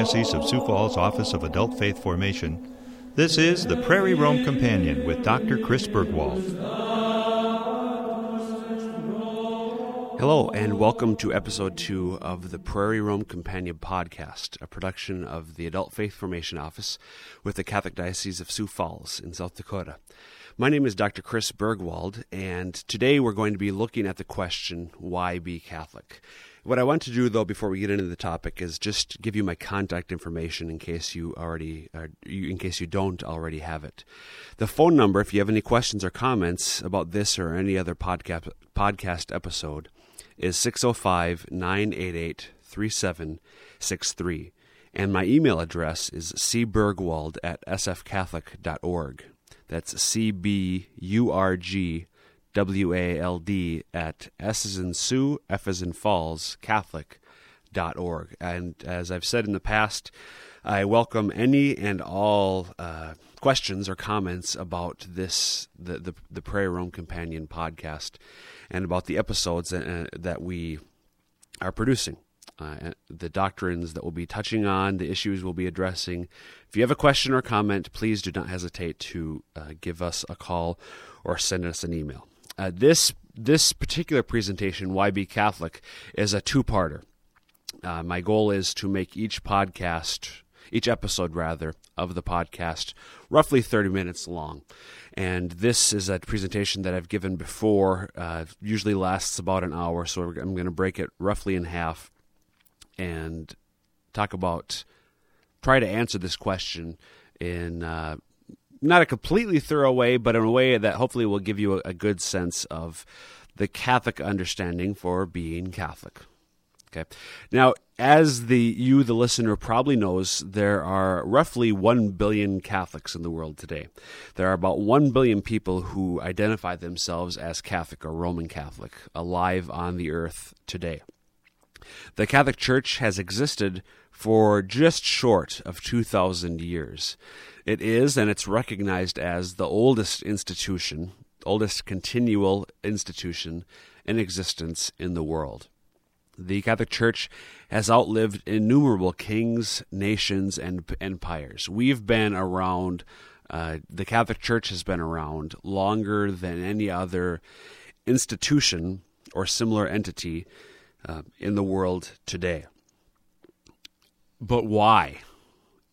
Diocese of Sioux Falls Office of Adult Faith Formation, this is the Prairie Roam Companion with Dr. Chris Burgwald. Hello, and welcome to episode two of the Prairie Roam Companion podcast, a production of the Adult Faith Formation Office with the Catholic Diocese of Sioux Falls in South Dakota. My name is Dr. Chris Burgwald, and today we're going to be looking at the question, why be Catholic? What I want to do, though, before we get into the topic, is just give you my contact information in case you already, uh, in case you don't already have it. The phone number, if you have any questions or comments about this or any other podcast podcast episode, is 605 988 3763. And my email address is cburgwald at sfcatholic.org. That's C B U R G W A L D at S as in Sioux, F as in Falls, Catholic.org. And as I've said in the past, I welcome any and all uh, questions or comments about this, the, the, the Prairie Roam Companion podcast, and about the episodes uh, that we are producing uh, the doctrines that we'll be touching on, the issues we'll be addressing. If you have a question or comment, please do not hesitate to uh, give us a call or send us an email. Uh, this this particular presentation, Why Be Catholic, is a two-parter. Uh, my goal is to make each podcast, each episode rather, of the podcast roughly 30 minutes long. And this is a presentation that I've given before, uh, usually lasts about an hour, so I'm going to break it roughly in half and talk about try to answer this question in uh, not a completely thorough way, but in a way that hopefully will give you a, a good sense of the Catholic understanding for being Catholic. Okay. Now, as the you, the listener, probably knows, there are roughly one billion Catholics in the world today. There are about one billion people who identify themselves as Catholic or Roman Catholic alive on the earth today. The Catholic Church has existed for just short of 2,000 years. It is, and it's recognized as, the oldest institution, oldest continual institution in existence in the world. The Catholic Church has outlived innumerable kings, nations, and empires. We've been around, uh, the Catholic Church has been around longer than any other institution or similar entity uh, in the world today. But why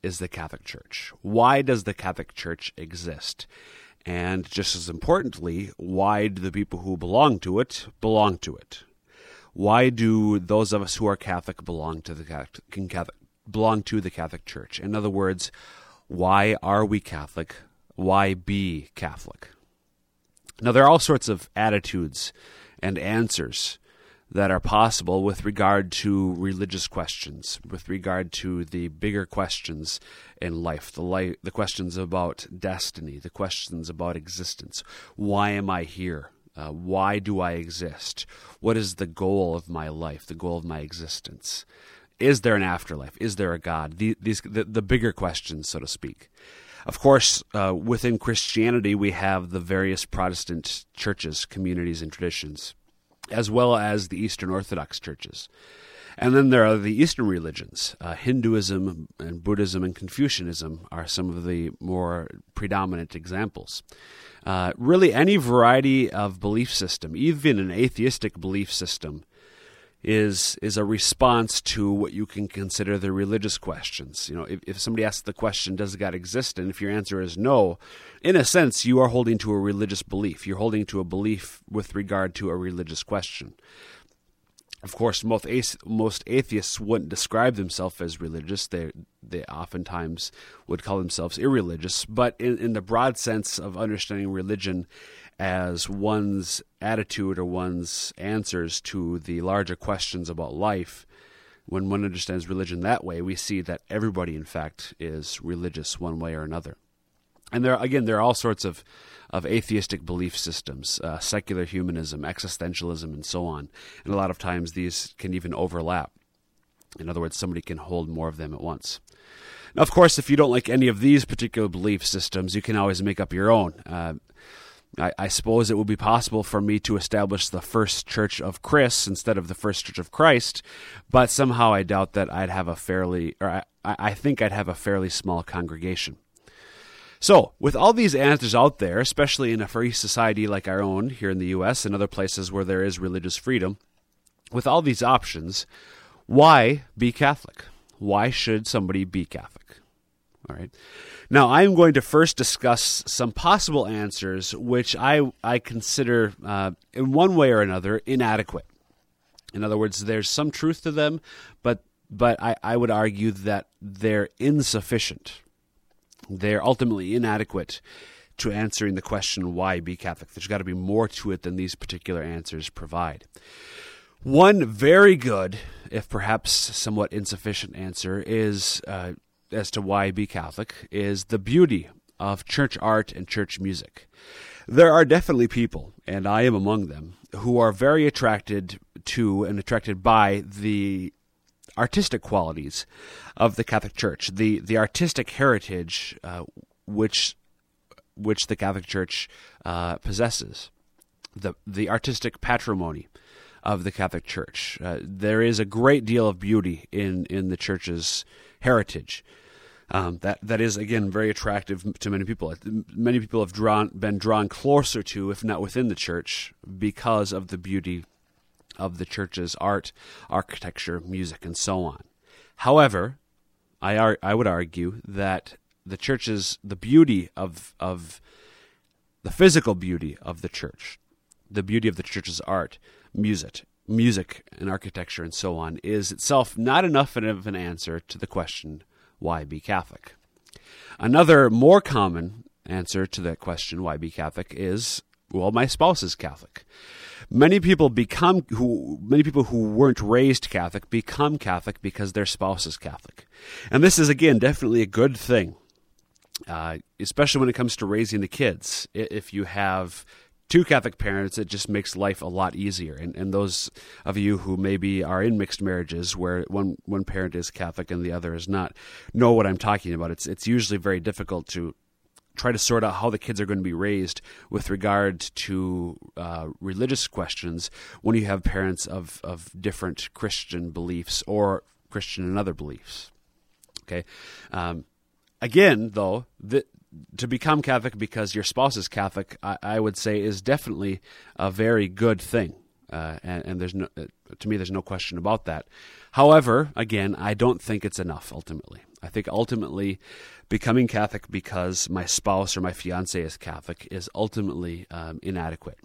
is the Catholic Church? Why does the Catholic Church exist? And just as importantly, why do the people who belong to it belong to it? Why do those of us who are Catholic belong to the Catholic, Catholic belong to the Catholic Church? In other words, why are we Catholic? Why be Catholic? Now, there are all sorts of attitudes and answers that are possible with regard to religious questions, with regard to the bigger questions in life, the life, the questions about destiny, the questions about existence. Why am I here? Uh, why do I exist? What is the goal of my life? The goal of my existence? Is there an afterlife? Is there a God? The, these the, the bigger questions, so to speak. Of course, uh, within Christianity, we have the various Protestant churches, communities, and traditions as well as the Eastern Orthodox churches. And then there are the Eastern religions. Uh, Hinduism and Buddhism and Confucianism are some of the more predominant examples. Uh, really, any variety of belief system, even an atheistic belief system, is is a response to what you can consider the religious questions. You know, if, if somebody asks the question, "Does God exist?" and if your answer is no, in a sense, you are holding to a religious belief. You're holding to a belief with regard to a religious question. Of course, most most atheists wouldn't describe themselves as religious. They they oftentimes would call themselves irreligious. But in, in the broad sense of understanding religion as one's attitude or one's answers to the larger questions about life, when one understands religion that way, we see that everybody, in fact, is religious one way or another. And there, again, there are all sorts of, of atheistic belief systems, uh, secular humanism, existentialism, and so on. And a lot of times these can even overlap. In other words, somebody can hold more of them at once. Now, of course, if you don't like any of these particular belief systems, you can always make up your own. Uh, I, I, suppose it would be possible for me to establish the first church of Chris instead of the first church of Christ, but somehow I doubt that I'd have a fairly, or I, I think I'd have a fairly small congregation. So, with all these answers out there, especially in a free society like our own here in the U.S. and other places where there is religious freedom, with all these options, why be Catholic? Why should somebody be Catholic? All right. Now, I'm going to first discuss some possible answers which I, I consider, uh, in one way or another, inadequate. In other words, there's some truth to them, but, but I, I would argue that they're insufficient. They're ultimately inadequate to answering the question, why be Catholic? There's got to be more to it than these particular answers provide. One very good, if perhaps somewhat insufficient answer is uh, as to why be Catholic is the beauty of church art and church music. There are definitely people, and I am among them, who are very attracted to and attracted by the artistic qualities of the Catholic Church, the the artistic heritage uh, which which the Catholic Church uh, possesses, the the artistic patrimony of the Catholic Church. Uh, there is a great deal of beauty in in the Church's heritage. Um, that that is again very attractive to many people. Many people have drawn been drawn closer to, if not within the church, because of the beauty of the church's art, architecture, music, and so on. However, I ar- I would argue that the church's the beauty of of the physical beauty of the church, the beauty of the church's art, music, music and architecture and so on is itself not enough of an answer to the question why be Catholic? Another more common answer to that question, why be Catholic, is well, my spouse is Catholic. Many people become who many people who weren't raised Catholic become Catholic because their spouse is Catholic, and this is again definitely a good thing, uh, especially when it comes to raising the kids. If you have two Catholic parents, it just makes life a lot easier. And, and those of you who maybe are in mixed marriages where one, one parent is Catholic and the other is not know what I'm talking about. It's, it's usually very difficult to try to sort out how the kids are going to be raised with regard to uh, religious questions when you have parents of, of different Christian beliefs or Christian and other beliefs. Okay. Um, again, though, the, to become Catholic because your spouse is Catholic, I, I would say is definitely a very good thing. Uh, and, and, there's no, uh, to me, there's no question about that. However, again, I don't think it's enough ultimately. I think ultimately becoming Catholic because my spouse or my fiance is Catholic is ultimately um, inadequate.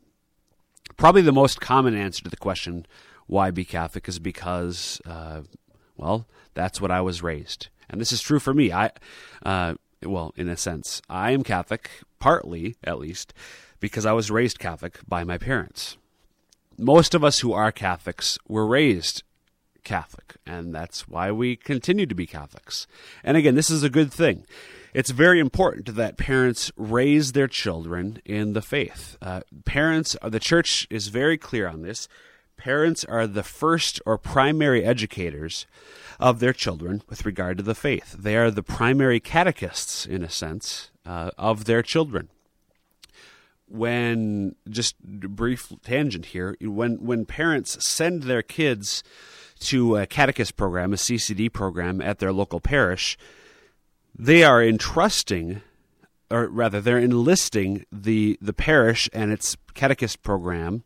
Probably the most common answer to the question, why be Catholic, is because, uh, well, that's what I was raised. And this is true for me. I, uh, well, in a sense, I am Catholic, partly at least, because I was raised Catholic by my parents. Most of us who are Catholics were raised Catholic, and that's why we continue to be Catholics. And again, this is a good thing. It's very important that parents raise their children in the faith. Uh, parents, the church is very clear on this. Parents are the first or primary educators of their children with regard to the faith. They are the primary catechists, in a sense, uh, of their children. When just brief tangent here, when when parents send their kids to a catechist program, a CCD program at their local parish, they are entrusting, or rather, they're enlisting the the parish and its catechist program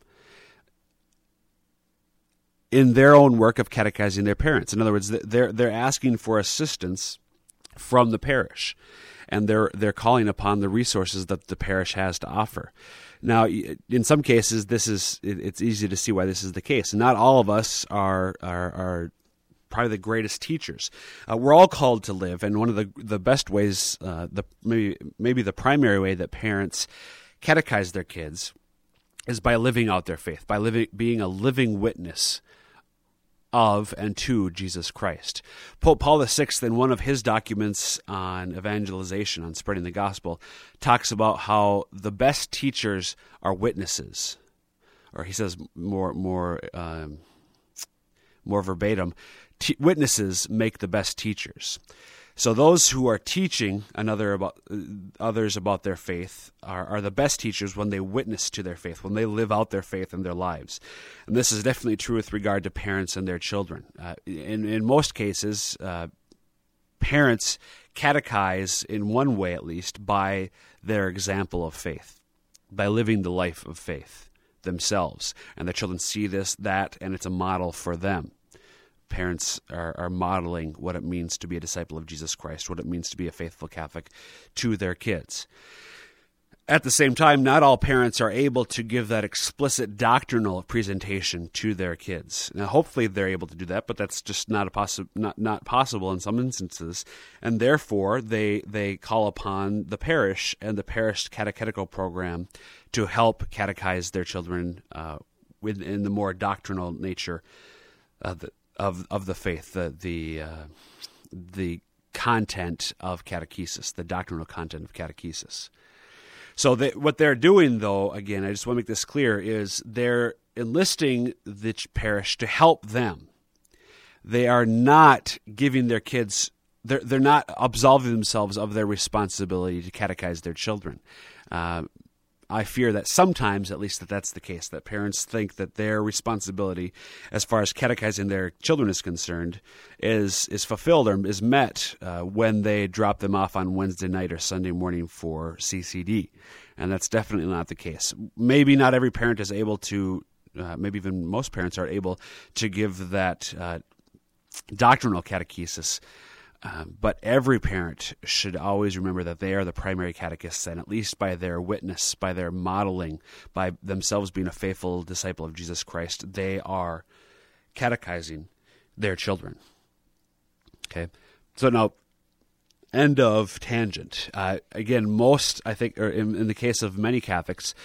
in their own work of catechizing their parents. In other words, they're they're asking for assistance from the parish, and they're they're calling upon the resources that the parish has to offer. Now, in some cases, this is it's easy to see why this is the case. Not all of us are are, are probably the greatest teachers. Uh, we're all called to live, and one of the the best ways, uh, the maybe maybe the primary way that parents catechize their kids is by living out their faith, by living being a living witness of and to Jesus Christ. Pope Paul VI, in one of his documents on evangelization, on spreading the gospel, talks about how the best teachers are witnesses. Or he says more, more, um, more verbatim, witnesses make the best teachers. So those who are teaching another about others about their faith are, are the best teachers when they witness to their faith, when they live out their faith in their lives. And this is definitely true with regard to parents and their children. Uh, in in most cases, uh, parents catechize in one way at least by their example of faith, by living the life of faith themselves, and the children see this that, and it's a model for them parents are, are modeling what it means to be a disciple of Jesus Christ, what it means to be a faithful Catholic to their kids. At the same time, not all parents are able to give that explicit doctrinal presentation to their kids. Now, hopefully, they're able to do that, but that's just not a possi- not not possible in some instances, and therefore they they call upon the parish and the parish catechetical program to help catechize their children uh, the more doctrinal nature the, of of the faith, the the uh, the content of catechesis, the doctrinal content of catechesis. So they, what they're doing, though, again, I just want to make this clear, is they're enlisting the parish to help them. They are not giving their kids. They're, they're not absolving themselves of their responsibility to catechize their children. Uh, I fear that sometimes, at least, that that's the case. That parents think that their responsibility, as far as catechizing their children is concerned, is is fulfilled or is met uh, when they drop them off on Wednesday night or Sunday morning for CCD, and that's definitely not the case. Maybe not every parent is able to. Uh, maybe even most parents are able to give that uh, doctrinal catechesis um, but every parent should always remember that they are the primary catechists, and at least by their witness, by their modeling, by themselves being a faithful disciple of Jesus Christ, they are catechizing their children. Okay, so now, end of tangent. Uh, again, most I think, or in, in the case of many Catholics,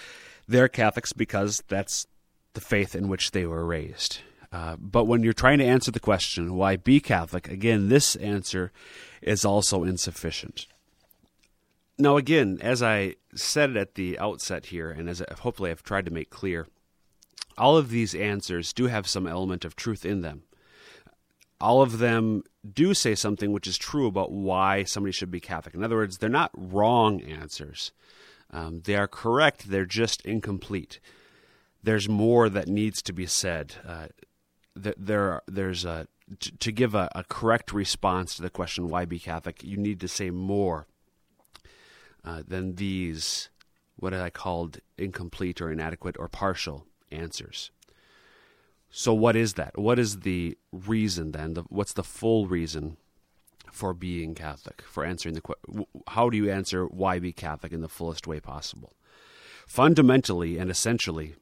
they're Catholics because that's the faith in which they were raised. Uh, but when you're trying to answer the question, why be Catholic? Again, this answer is also insufficient. Now, again, as I said at the outset here, and as I, hopefully I've tried to make clear, all of these answers do have some element of truth in them. All of them do say something which is true about why somebody should be Catholic. In other words, they're not wrong answers. Um, they are correct, they're just incomplete. There's more that needs to be said. Uh, there there's a to give a, a, correct response to the question why be Catholic, you need to say more uh, than these what I called incomplete or inadequate or partial answers. So what is that? What is the reason then? The, what's the full reason for being Catholic? For answering the question, how do you answer why be Catholic in the fullest way possible? Fundamentally and essentially,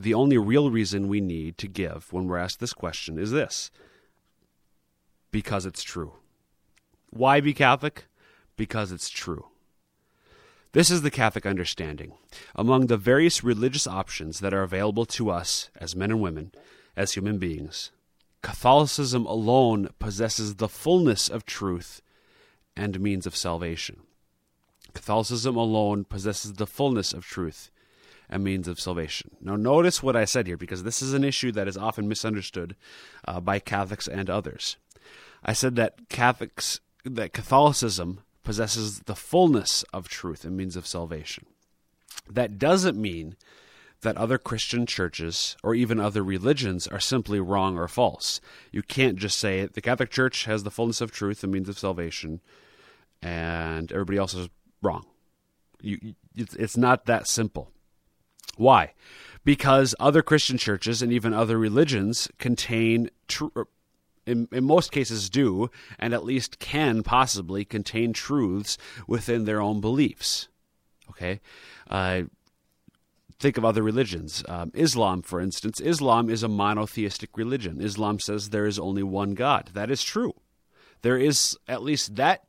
the only real reason we need to give when we're asked this question is this because it's true. Why be Catholic? Because it's true. This is the Catholic understanding. Among the various religious options that are available to us as men and women, as human beings, Catholicism alone possesses the fullness of truth and means of salvation. Catholicism alone possesses the fullness of truth a means of salvation. Now, notice what I said here because this is an issue that is often misunderstood uh, by Catholics and others. I said that Catholics, that Catholicism possesses the fullness of truth and means of salvation. That doesn't mean that other Christian churches or even other religions are simply wrong or false. You can't just say the Catholic Church has the fullness of truth and means of salvation, and everybody else is wrong. You, it's not that simple. Why? Because other Christian churches and even other religions contain, tr- in, in most cases, do, and at least can possibly contain truths within their own beliefs. Okay? Uh, think of other religions. Um, Islam, for instance, Islam is a monotheistic religion. Islam says there is only one God. That is true. There is at least that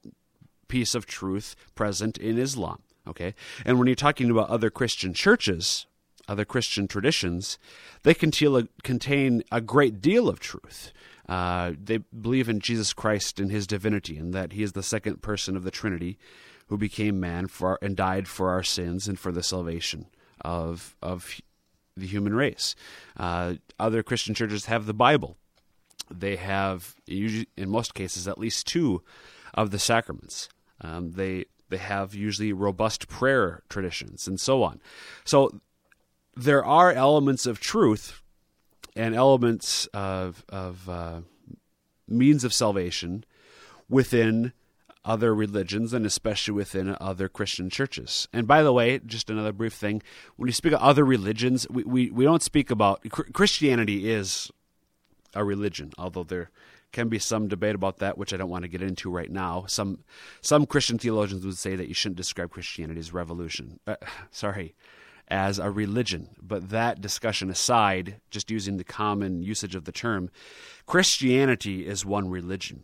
piece of truth present in Islam. Okay? And when you're talking about other Christian churches, other Christian traditions, they contain a great deal of truth. Uh, they believe in Jesus Christ and his divinity, and that he is the second person of the Trinity who became man for and died for our sins and for the salvation of of the human race. Uh, other Christian churches have the Bible. They have, in most cases, at least two of the sacraments. Um, they they have usually robust prayer traditions and so on. So there are elements of truth and elements of of uh, means of salvation within other religions and especially within other Christian churches. And by the way, just another brief thing when you speak of other religions, we, we, we don't speak about Christianity is a religion, although there can be some debate about that, which I don't want to get into right now. Some some Christian theologians would say that you shouldn't describe Christianity as revolution. Uh, sorry, as a religion. But that discussion aside, just using the common usage of the term, Christianity is one religion.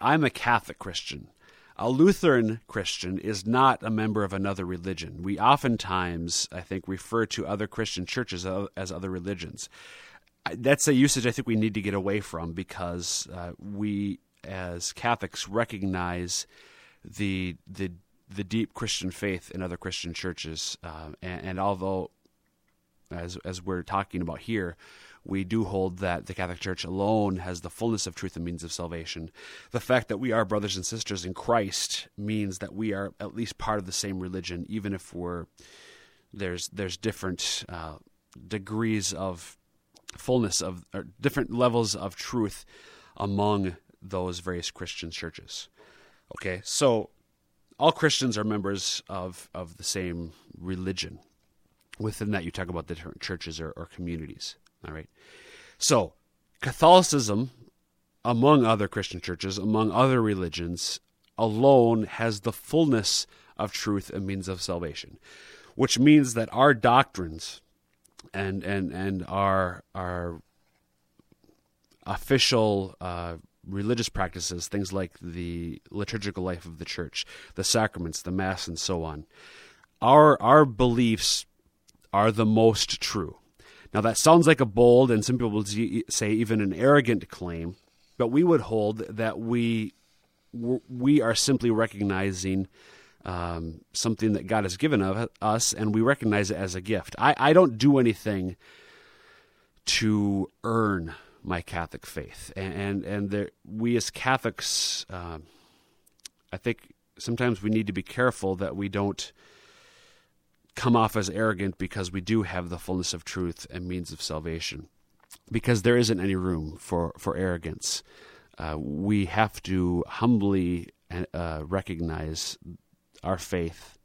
I'm a Catholic Christian. A Lutheran Christian is not a member of another religion. We oftentimes, I think, refer to other Christian churches as other religions. That's a usage I think we need to get away from because uh, we, as Catholics, recognize the the the deep Christian faith in other Christian churches, uh, and, and although, as as we're talking about here, we do hold that the Catholic Church alone has the fullness of truth and means of salvation. The fact that we are brothers and sisters in Christ means that we are at least part of the same religion, even if we're there's there's different uh, degrees of fullness of or different levels of truth among those various Christian churches. Okay, so all Christians are members of of the same religion. Within that, you talk about the different churches or, or communities. All right. So, Catholicism, among other Christian churches, among other religions, alone has the fullness of truth and means of salvation, which means that our doctrines and and and our our official uh, religious practices, things like the liturgical life of the church, the sacraments, the mass, and so on, our our beliefs are the most true. Now, that sounds like a bold and some people would say even an arrogant claim, but we would hold that we we are simply recognizing um, something that God has given of us, and we recognize it as a gift. I, I don't do anything to earn my Catholic faith, and and, and there, we as Catholics, um, I think sometimes we need to be careful that we don't come off as arrogant because we do have the fullness of truth and means of salvation. Because there isn't any room for, for arrogance. Uh, we have to humbly uh, recognize our faith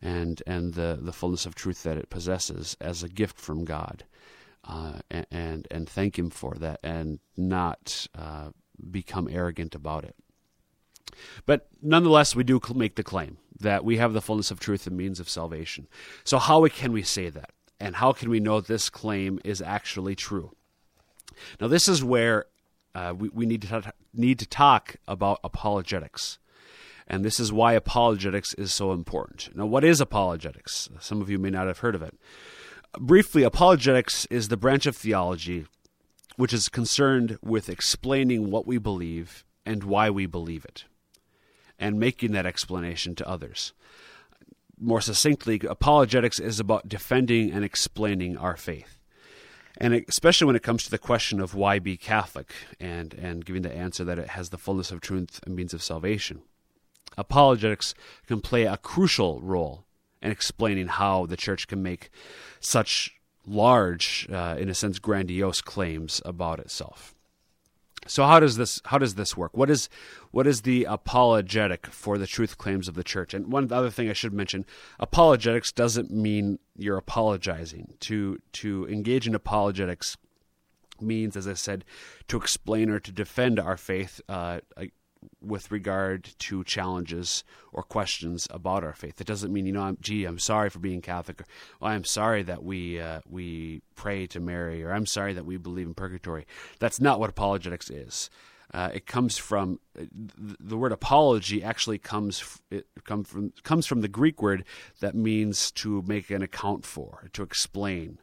and and the, the fullness of truth that it possesses as a gift from God, uh, and, and, thank Him for that, and not uh, become arrogant about it. But nonetheless, we do make the claim that we have the fullness of truth and means of salvation. So, how can we say that? And how can we know this claim is actually true? Now, this is where uh, we, we need, to need to talk about apologetics. And this is why apologetics is so important. Now, what is apologetics? Some of you may not have heard of it. Briefly, apologetics is the branch of theology which is concerned with explaining what we believe and why we believe it and making that explanation to others. More succinctly, apologetics is about defending and explaining our faith. And especially when it comes to the question of why be Catholic and, and giving the answer that it has the fullness of truth and means of salvation. Apologetics can play a crucial role in explaining how the church can make such large, uh, in a sense, grandiose claims about itself. So how does this how does this work? What is what is the apologetic for the truth claims of the church? And one other thing I should mention, apologetics doesn't mean you're apologizing. To to engage in apologetics means, as I said, to explain or to defend our faith uh, with regard to challenges or questions about our faith. It doesn't mean you know, I'm, gee, I'm sorry for being Catholic, or well, I'm sorry that we uh, we pray to Mary, or I'm sorry that we believe in purgatory. That's not what apologetics is. Uh, it comes from the word apology. Actually, comes it come from comes from the Greek word that means to make an account for, to explain.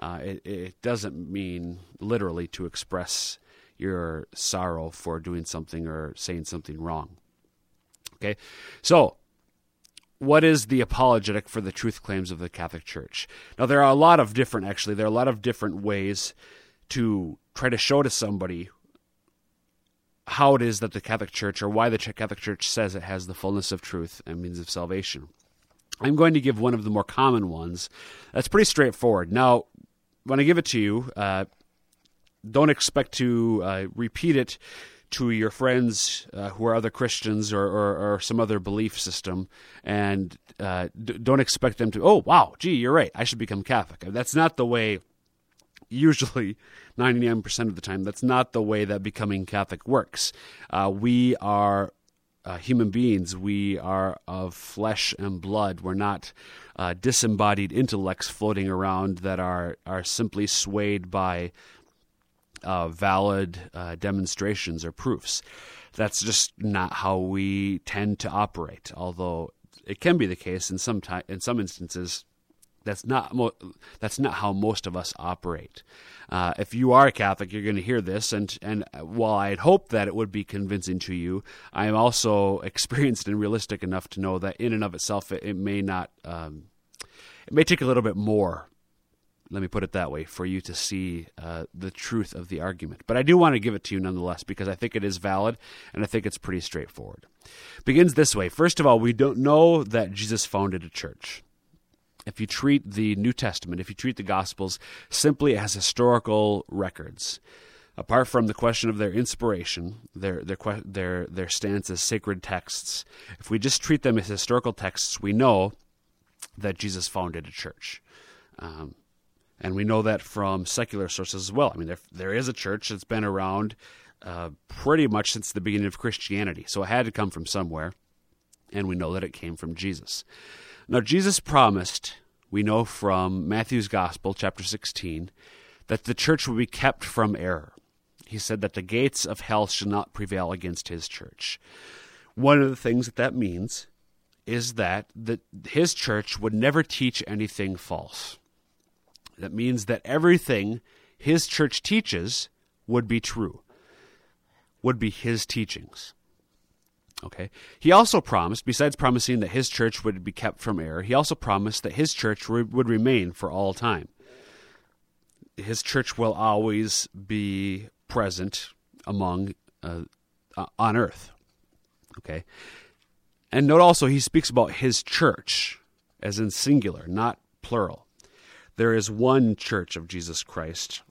Uh, it, it doesn't mean literally to express your sorrow for doing something or saying something wrong. Okay? So, what is the apologetic for the truth claims of the Catholic Church? Now, there are a lot of different, actually, there are a lot of different ways to try to show to somebody how it is that the Catholic Church, or why the Catholic Church says it has the fullness of truth and means of salvation. I'm going to give one of the more common ones. That's pretty straightforward. Now, when I give it to you, uh, don't expect to uh, repeat it to your friends uh, who are other Christians or, or, or, some other belief system, and uh, d- don't expect them to. Oh, wow, gee, you're right. I should become Catholic. That's not the way. Usually, 99% of the time, that's not the way that becoming Catholic works. Uh, we are uh, human beings. We are of flesh and blood. We're not uh, disembodied intellects floating around that are are simply swayed by uh, valid uh, demonstrations or proofs. That's just not how we tend to operate. Although it can be the case in some in some instances. That's not mo- that's not how most of us operate. Uh, if you are a Catholic, you're going to hear this, and and while I'd hope that it would be convincing to you, I am also experienced and realistic enough to know that in and of itself, it, it may not. Um, it may take a little bit more let me put it that way, for you to see uh, the truth of the argument. But I do want to give it to you nonetheless because I think it is valid and I think it's pretty straightforward. begins this way. First of all, we don't know that Jesus founded a church. If you treat the New Testament, if you treat the Gospels simply as historical records, apart from the question of their inspiration, their their their their stance as sacred texts, if we just treat them as historical texts, we know that Jesus founded a church. Um, and we know that from secular sources as well. I mean, there, there is a church that's been around uh, pretty much since the beginning of Christianity, so it had to come from somewhere, and we know that it came from Jesus. Now, Jesus promised, we know from Matthew's Gospel, chapter 16, that the church would be kept from error. He said that the gates of hell shall not prevail against his church. One of the things that that means is that the, his church would never teach anything false. That means that everything his church teaches would be true, would be his teachings. Okay. He also promised, besides promising that his church would be kept from error, he also promised that his church would remain for all time. His church will always be present among uh, on earth. Okay. And note also he speaks about his church as in singular, not plural. There is one church of Jesus Christ,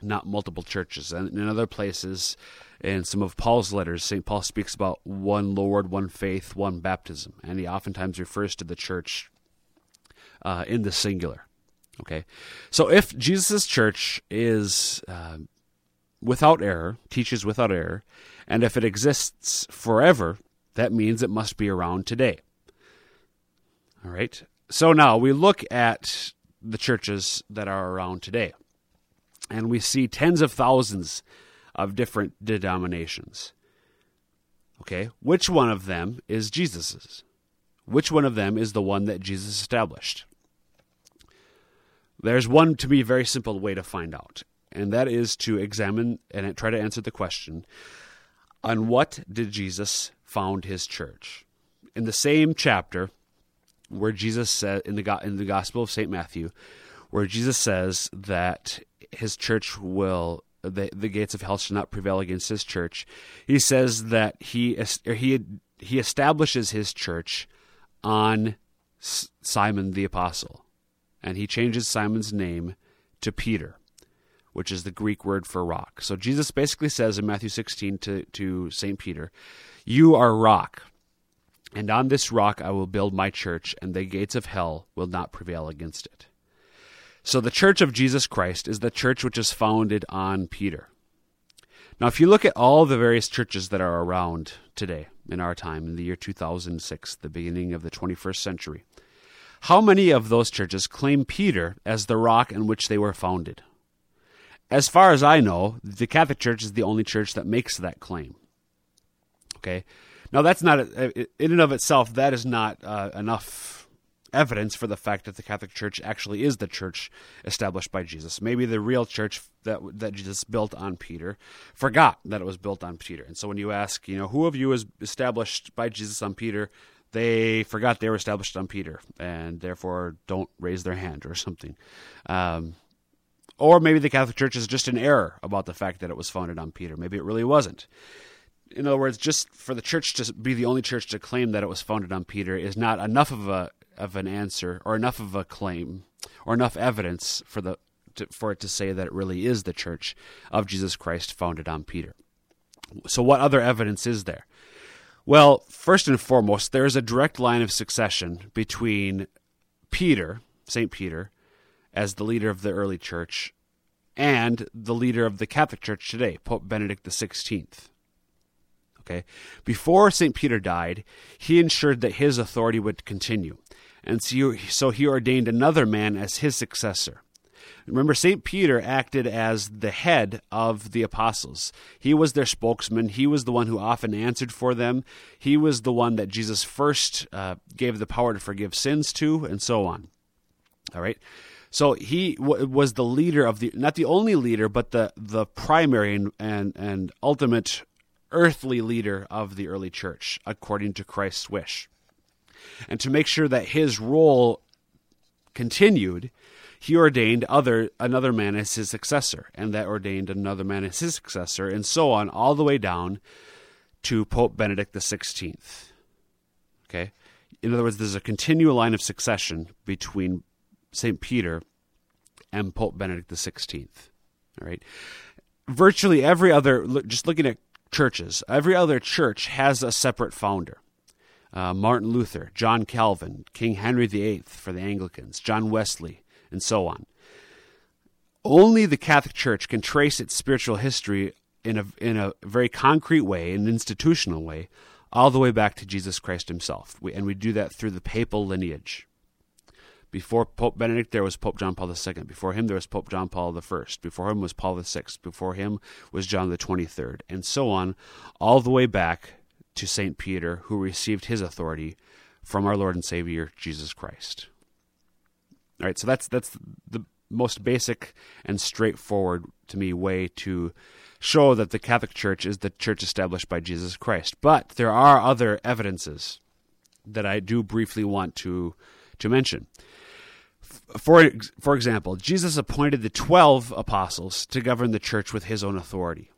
not multiple churches. And in other places, in some of Paul's letters, St. Paul speaks about one Lord, one faith, one baptism. And he oftentimes refers to the church uh, in the singular. Okay? So if Jesus' church is uh, without error, teaches without error, and if it exists forever, that means it must be around today. All right? So now we look at the churches that are around today. And we see tens of thousands of different denominations. Okay, which one of them is Jesus's? Which one of them is the one that Jesus established? There's one, to me, very simple way to find out, and that is to examine and try to answer the question on what did Jesus found his church? In the same chapter, where Jesus said in the in the Gospel of Saint Matthew, where Jesus says that his church will the the gates of hell shall not prevail against his church. He says that he he he establishes his church on Simon the apostle, and he changes Simon's name to Peter, which is the Greek word for rock. So Jesus basically says in Matthew 16 to to Saint Peter, "You are rock." And on this rock I will build my church, and the gates of hell will not prevail against it. So the church of Jesus Christ is the church which is founded on Peter. Now, if you look at all the various churches that are around today in our time, in the year 2006, the beginning of the 21st century, how many of those churches claim Peter as the rock on which they were founded? As far as I know, the Catholic Church is the only church that makes that claim. Okay? Now, that's not, in and of itself, that is not uh, enough evidence for the fact that the Catholic Church actually is the church established by Jesus. Maybe the real church that that Jesus built on Peter forgot that it was built on Peter. And so when you ask, you know, who of you is established by Jesus on Peter, they forgot they were established on Peter and therefore don't raise their hand or something. Um, Or maybe the Catholic Church is just in error about the fact that it was founded on Peter. Maybe it really wasn't. In other words, just for the church to be the only church to claim that it was founded on Peter is not enough of a of an answer or enough of a claim or enough evidence for the to, for it to say that it really is the church of Jesus Christ founded on Peter. So, what other evidence is there? Well, first and foremost, there is a direct line of succession between Peter, St. Peter, as the leader of the early church, and the leader of the Catholic Church today, Pope Benedict XVI. Okay? Before St. Peter died, he ensured that his authority would continue. And so he ordained another man as his successor. Remember, St. Peter acted as the head of the apostles. He was their spokesman. He was the one who often answered for them. He was the one that Jesus first uh, gave the power to forgive sins to, and so on. All right? So he w- was the leader of the, not the only leader, but the, the primary and, and, and ultimate earthly leader of the early church, according to Christ's wish. And to make sure that his role continued, he ordained other another man as his successor, and that ordained another man as his successor, and so on, all the way down to Pope Benedict XVI. Okay? In other words, there's a continual line of succession between St. Peter and Pope Benedict XVI. All right? Virtually every other, just looking at churches, every other church has a separate founder. Uh, Martin Luther, John Calvin, King Henry VIII for the Anglicans, John Wesley, and so on. Only the Catholic Church can trace its spiritual history in a, in a very concrete way, an institutional way, all the way back to Jesus Christ himself. We, and we do that through the papal lineage. Before Pope Benedict, there was Pope John Paul II. Before him, there was Pope John Paul I. Before him was Paul VI. Before him was John the 23rd, and so on, all the way back to St. Peter, who received his authority from our Lord and Savior, Jesus Christ. All right, so that's that's the most basic and straightforward to me way to show that the Catholic Church is the church established by Jesus Christ. But there are other evidences that I do briefly want to to mention. For for example, Jesus appointed the 12 apostles to govern the church with his own authority.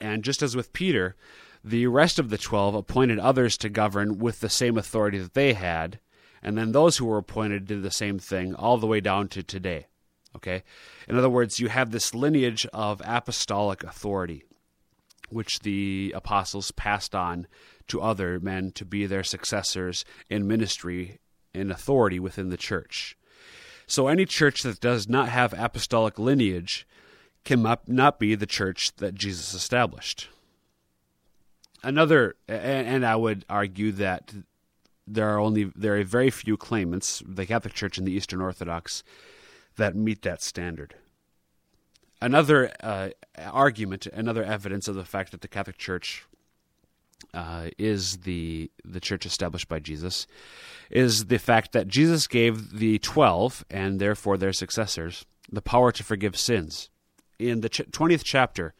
And just as with Peter, the rest of the 12 appointed others to govern with the same authority that they had and then those who were appointed did the same thing all the way down to today. Okay? In other words, you have this lineage of apostolic authority, which the apostles passed on to other men to be their successors in ministry and authority within the church. So any church that does not have apostolic lineage cannot be the church that Jesus established. Another, and I would argue that there are only there are very few claimants, the Catholic Church and the Eastern Orthodox, that meet that standard. Another uh, argument, another evidence of the fact that the Catholic Church uh, is the the church established by Jesus, is the fact that Jesus gave the twelve and therefore their successors the power to forgive sins. In the twentieth chapter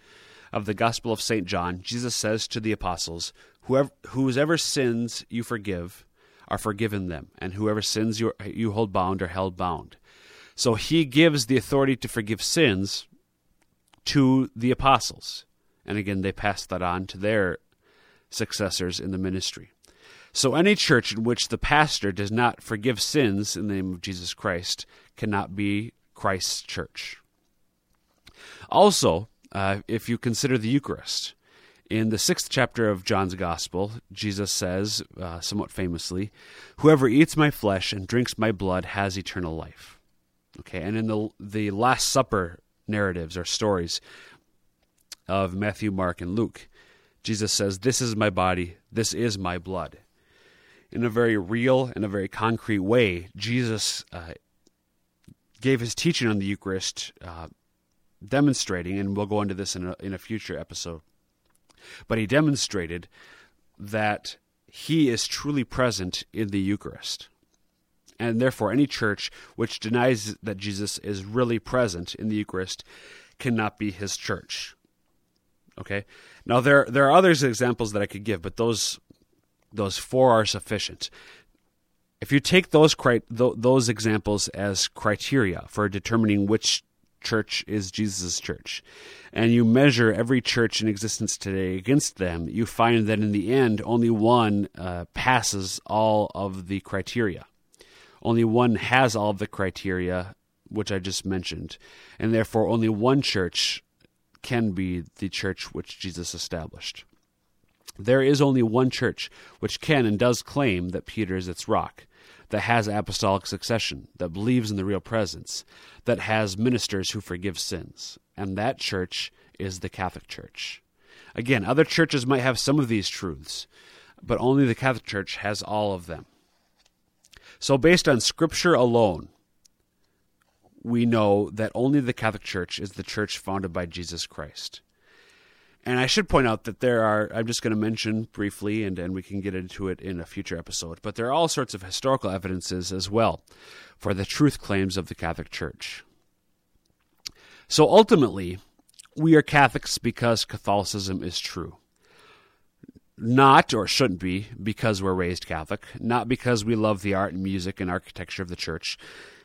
of the Gospel of Saint John, Jesus says to the apostles, "Whoever sins you forgive, are forgiven them, and whoever sins you, you hold bound are held bound. So he gives the authority to forgive sins to the apostles. And again, they pass that on to their successors in the ministry. So any church in which the pastor does not forgive sins in the name of Jesus Christ cannot be Christ's church. Also, uh, if you consider the Eucharist, in the sixth chapter of John's Gospel, Jesus says, uh, somewhat famously, Whoever eats my flesh and drinks my blood has eternal life. Okay, and in the, the Last Supper narratives or stories of Matthew, Mark, and Luke, Jesus says, This is my body, this is my blood. In a very real and a very concrete way, Jesus uh, gave his teaching on the Eucharist, uh, demonstrating, and we'll go into this in a, in a future episode but he demonstrated that he is truly present in the Eucharist. And therefore, any church which denies that Jesus is really present in the Eucharist cannot be his church. Okay? Now, there, there are other examples that I could give, but those, those four are sufficient. If you take those, those examples as criteria for determining which church is Jesus' church, and you measure every church in existence today against them, you find that in the end, only one uh, passes all of the criteria. Only one has all of the criteria, which I just mentioned, and therefore only one church can be the church which Jesus established. There is only one church which can and does claim that Peter is its rock, that has apostolic succession, that believes in the real presence, that has ministers who forgive sins. And that church is the Catholic Church. Again, other churches might have some of these truths, but only the Catholic Church has all of them. So, based on Scripture alone, we know that only the Catholic Church is the church founded by Jesus Christ. And I should point out that there are, I'm just going to mention briefly, and, and we can get into it in a future episode, but there are all sorts of historical evidences as well for the truth claims of the Catholic Church. So ultimately, we are Catholics because Catholicism is true. Not, or shouldn't be, because we're raised Catholic, not because we love the art and music and architecture of the church,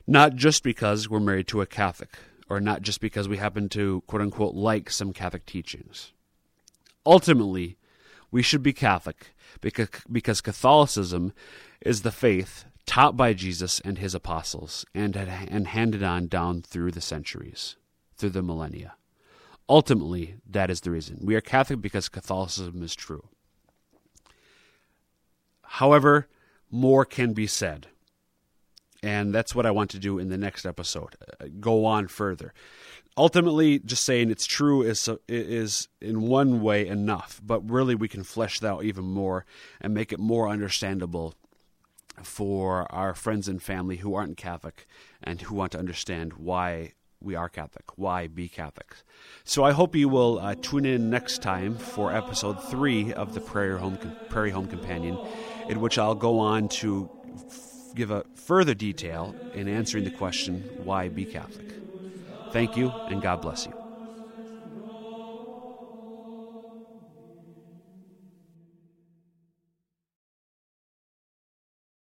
not just because we're married to a Catholic, or not just because we happen to, quote unquote, like some Catholic teachings. Ultimately, we should be Catholic because, because Catholicism is the faith taught by Jesus and his apostles and, and handed on down through the centuries, through the millennia. Ultimately, that is the reason. We are Catholic because Catholicism is true. However, more can be said. And that's what I want to do in the next episode. Uh, go on further ultimately just saying it's true is is in one way enough but really we can flesh that out even more and make it more understandable for our friends and family who aren't catholic and who want to understand why we are catholic why be catholic so i hope you will uh, tune in next time for episode 3 of the prairie home prairie home companion in which i'll go on to give a further detail in answering the question why be catholic Thank you, and God bless you.